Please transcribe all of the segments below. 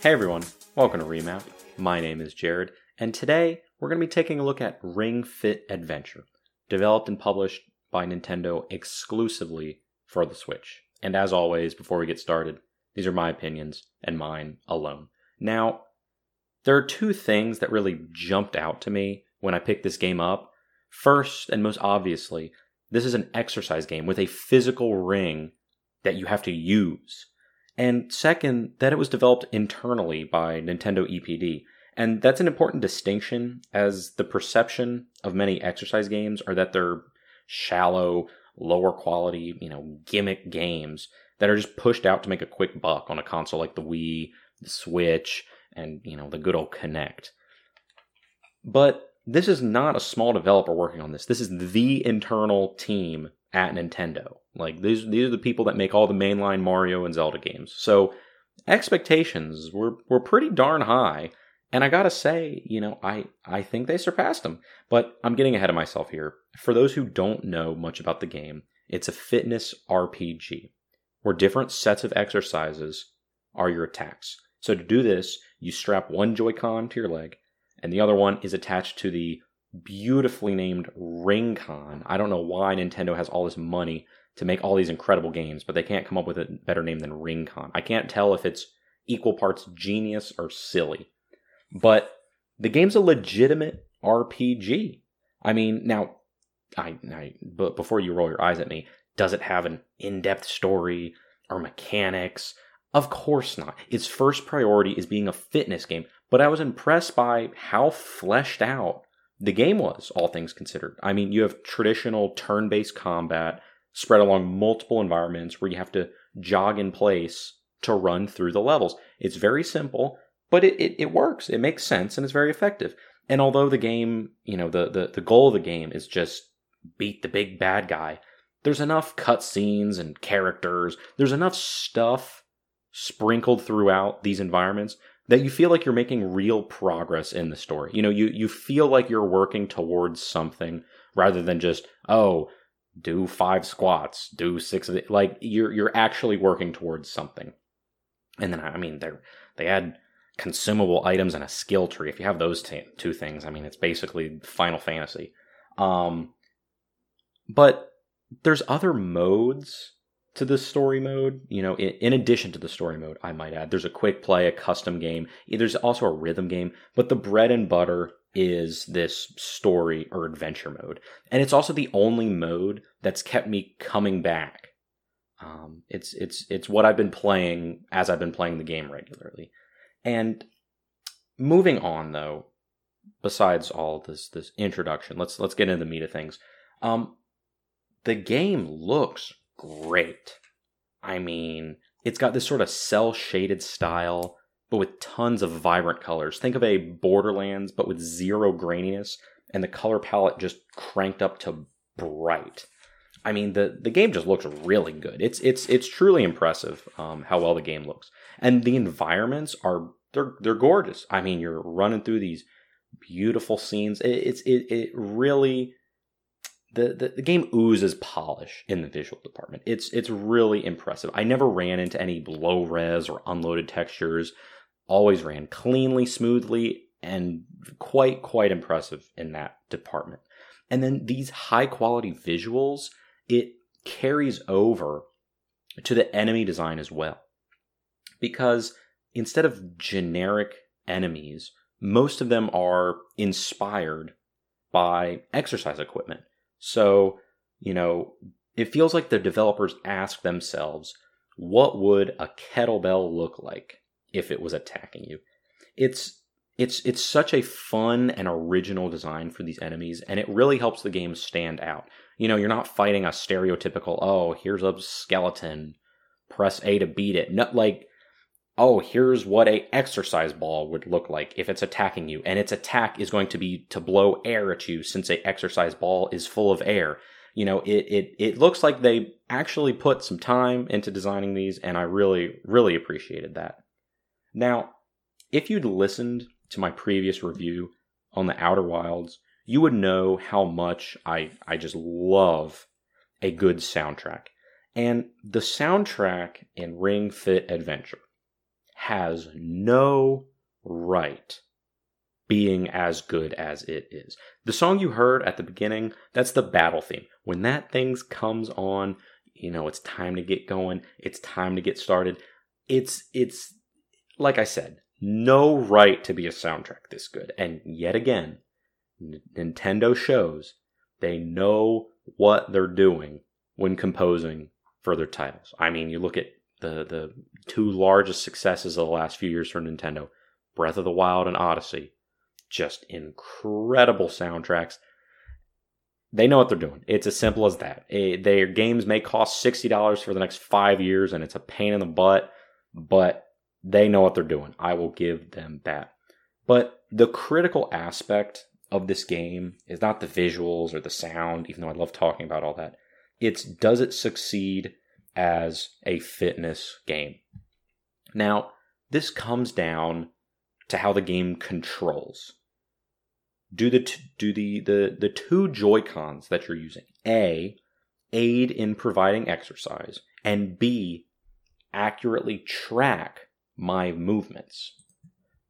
Hey everyone, welcome to Remap. My name is Jared, and today we're going to be taking a look at Ring Fit Adventure, developed and published by Nintendo exclusively for the Switch. And as always, before we get started, these are my opinions and mine alone. Now, there are two things that really jumped out to me when I picked this game up. First, and most obviously, this is an exercise game with a physical ring that you have to use. And second, that it was developed internally by Nintendo EPD. And that's an important distinction, as the perception of many exercise games are that they're shallow, lower quality, you know, gimmick games that are just pushed out to make a quick buck on a console like the Wii, the Switch, and, you know, the good old Kinect. But this is not a small developer working on this. This is the internal team at Nintendo. Like these these are the people that make all the mainline Mario and Zelda games. So expectations were were pretty darn high. And I gotta say, you know, I, I think they surpassed them. But I'm getting ahead of myself here. For those who don't know much about the game, it's a fitness RPG where different sets of exercises are your attacks. So to do this, you strap one Joy-Con to your leg, and the other one is attached to the beautifully named Ring-Con. I don't know why Nintendo has all this money to make all these incredible games, but they can't come up with a better name than Ring-Con. I can't tell if it's equal parts genius or silly. But the game's a legitimate RPG. I mean, now, I, I but before you roll your eyes at me, does it have an in-depth story or mechanics? Of course not. Its first priority is being a fitness game, but I was impressed by how fleshed out the game was, all things considered. I mean, you have traditional turn based combat spread along multiple environments where you have to jog in place to run through the levels. It's very simple, but it, it, it works. It makes sense and it's very effective. And although the game, you know, the, the, the goal of the game is just beat the big bad guy, there's enough cutscenes and characters, there's enough stuff sprinkled throughout these environments that you feel like you're making real progress in the story. You know, you you feel like you're working towards something rather than just oh, do five squats, do six of it. Like you're you're actually working towards something. And then I mean they they add consumable items and a skill tree. If you have those t- two things, I mean it's basically Final Fantasy. Um, but there's other modes to the story mode. You know, in, in, addition to the story mode, I might add, there's a quick play, a custom game. There's also a rhythm game, but the bread and butter is this story or adventure mode, and it's also the only mode that's kept me coming back. Um, it's it's it's what I've been playing as I've been playing the game regularly, and moving on though. Besides all this this introduction, let's let's get into the meat of things. Um, the game looks great. I mean, it's got this sort of cell shaded style, but with tons of vibrant colors. Think of a Borderlands, but with zero graininess, and the color palette just cranked up to bright. I mean, the, the game just looks really good. It's it's it's truly impressive um, how well the game looks, and the environments are they're they're gorgeous. I mean, you're running through these beautiful scenes. It, it's it it really the, the, the game oozes polish in the visual department. It's it's really impressive. I never ran into any low res or unloaded textures. Always ran cleanly, smoothly, and quite quite impressive in that department. And then these high quality visuals, it carries over to the enemy design as well. Because instead of generic enemies, most of them are inspired by exercise equipment. So, you know, it feels like the developers ask themselves, what would a kettlebell look like if it was attacking you? It's it's it's such a fun and original design for these enemies and it really helps the game stand out. You know, you're not fighting a stereotypical, oh, here's a skeleton, press A to beat it. Not like oh, here's what a exercise ball would look like if it's attacking you, and its attack is going to be to blow air at you since a exercise ball is full of air. You know, it it it looks like they actually put some time into designing these, and I really really appreciated that. Now, if you'd listened to my previous review on the Outer Wilds, you would know how much I I just love a good soundtrack. And the soundtrack in Ring Fit Adventure has no right being as good as it is. The song you heard at the beginning, that's the battle theme. When that thing comes on, you know, it's time to get going, it's time to get started. It's it's like I said, no right to be a soundtrack this good. And yet again, Nintendo shows they know what they're doing when composing further titles. I mean, you look at the the two largest successes of the last few years for Nintendo, Breath of the Wild and Odyssey. Just incredible soundtracks. They know what they're doing. It's as simple as that. It, their games may cost $60 for the next five years and it's a pain in the butt, but they know what they're doing. I will give them that. But the critical aspect of this game is not the visuals or the sound, even though I love talking about all that. It's does it succeed as a fitness game? Now, this comes down to how the game controls. Do the t- do the the the two Joy Cons that you're using a aid in providing exercise and b accurately track my movements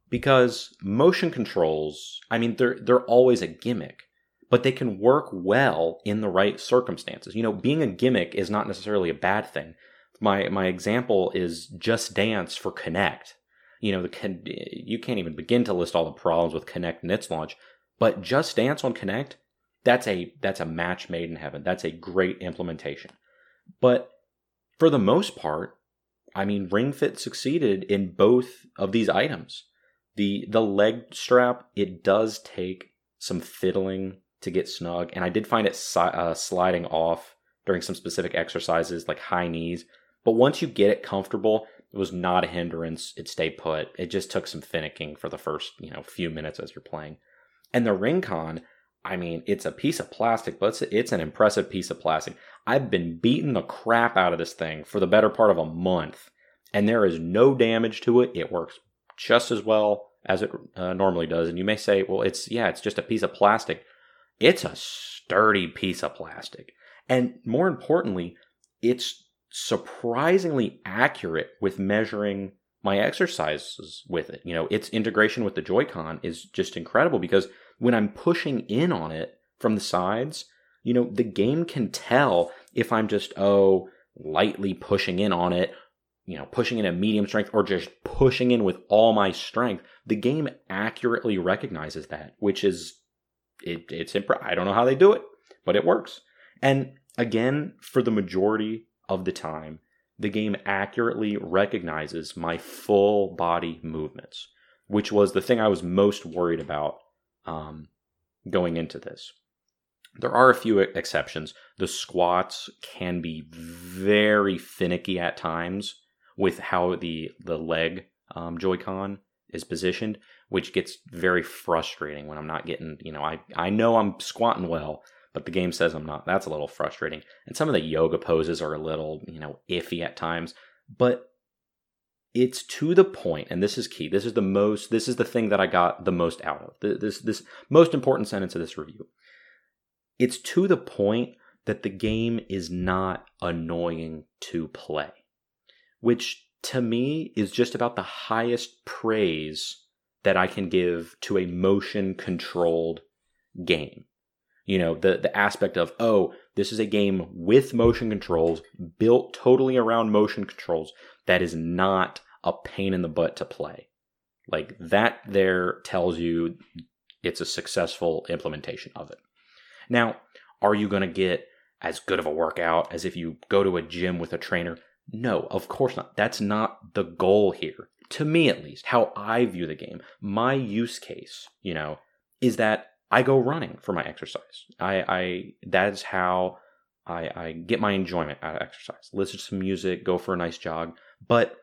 because motion controls i mean they're they're always a gimmick but they can work well in the right circumstances you know being a gimmick is not necessarily a bad thing my my example is just dance for Kinect. you know the you can't even begin to list all the problems with Kinect and its launch but just dance on Kinect, that's a that's a match made in heaven that's a great implementation but for the most part I mean, Ring Fit succeeded in both of these items. The the leg strap it does take some fiddling to get snug, and I did find it si- uh, sliding off during some specific exercises like high knees. But once you get it comfortable, it was not a hindrance. It stayed put. It just took some finicking for the first you know few minutes as you're playing. And the Ring Con, I mean, it's a piece of plastic, but it's, it's an impressive piece of plastic. I've been beating the crap out of this thing for the better part of a month, and there is no damage to it. It works just as well as it uh, normally does. And you may say, well, it's, yeah, it's just a piece of plastic. It's a sturdy piece of plastic. And more importantly, it's surprisingly accurate with measuring my exercises with it. You know, its integration with the Joy-Con is just incredible because when I'm pushing in on it from the sides, you know, the game can tell if I'm just, oh, lightly pushing in on it, you know, pushing in at medium strength or just pushing in with all my strength. The game accurately recognizes that, which is, it, it's, imp- I don't know how they do it, but it works. And again, for the majority of the time, the game accurately recognizes my full body movements, which was the thing I was most worried about um, going into this. There are a few exceptions. The squats can be very finicky at times with how the the leg um, Joy-Con is positioned, which gets very frustrating when I'm not getting. You know, I I know I'm squatting well, but the game says I'm not. That's a little frustrating. And some of the yoga poses are a little you know iffy at times, but it's to the point and this is key this is the most this is the thing that i got the most out of this this most important sentence of this review it's to the point that the game is not annoying to play, which to me is just about the highest praise that I can give to a motion controlled game. You know, the, the aspect of, oh, this is a game with motion controls, built totally around motion controls, that is not a pain in the butt to play. Like that there tells you it's a successful implementation of it. Now, are you going to get as good of a workout as if you go to a gym with a trainer? No, of course not. That's not the goal here. To me, at least, how I view the game, my use case, you know, is that I go running for my exercise. I, I that is how I, I get my enjoyment out of exercise. Listen to some music, go for a nice jog. But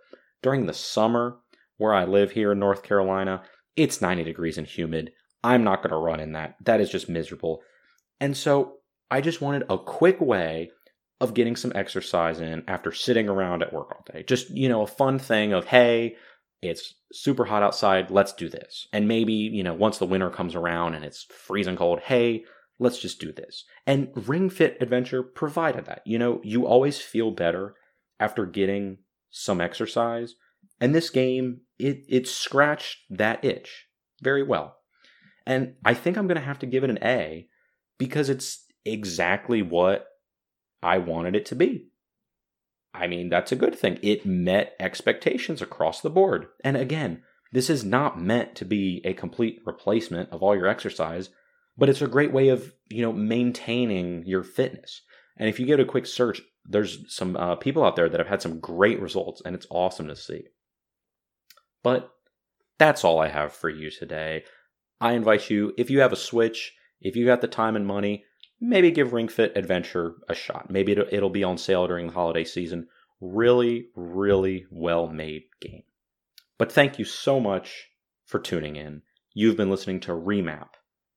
during the summer, where I live here in North Carolina, it's 90 degrees and humid. I'm not going to run in that. That is just miserable. And so I just wanted a quick way of getting some exercise in after sitting around at work all day. Just, you know, a fun thing of, hey, it's super hot outside, let's do this. And maybe, you know, once the winter comes around and it's freezing cold, hey, let's just do this. And Ring Fit Adventure provided that. You know, you always feel better after getting some exercise And this game, it, it scratched that itch very well. And I think I'm going to have to give it an A because it's exactly what I wanted it to be. I mean, that's a good thing. It met expectations across the board. And again, this is not meant to be a complete replacement of all your exercise, but it's a great way of, you know, maintaining your fitness. And if you get a quick search, there's some uh, people out there that have had some great results, and it's awesome to see. But that's all I have for you today. I invite you, if you have a Switch, if you got the time and money, maybe give Ring Fit Adventure a shot. Maybe it'll, it'll be on sale during the holiday season. Really, really well made game. But thank you so much for tuning in. You've been listening to Remap,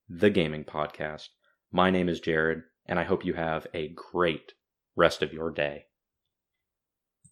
the gaming podcast. My name is Jared, and I hope you have a great rest of your day.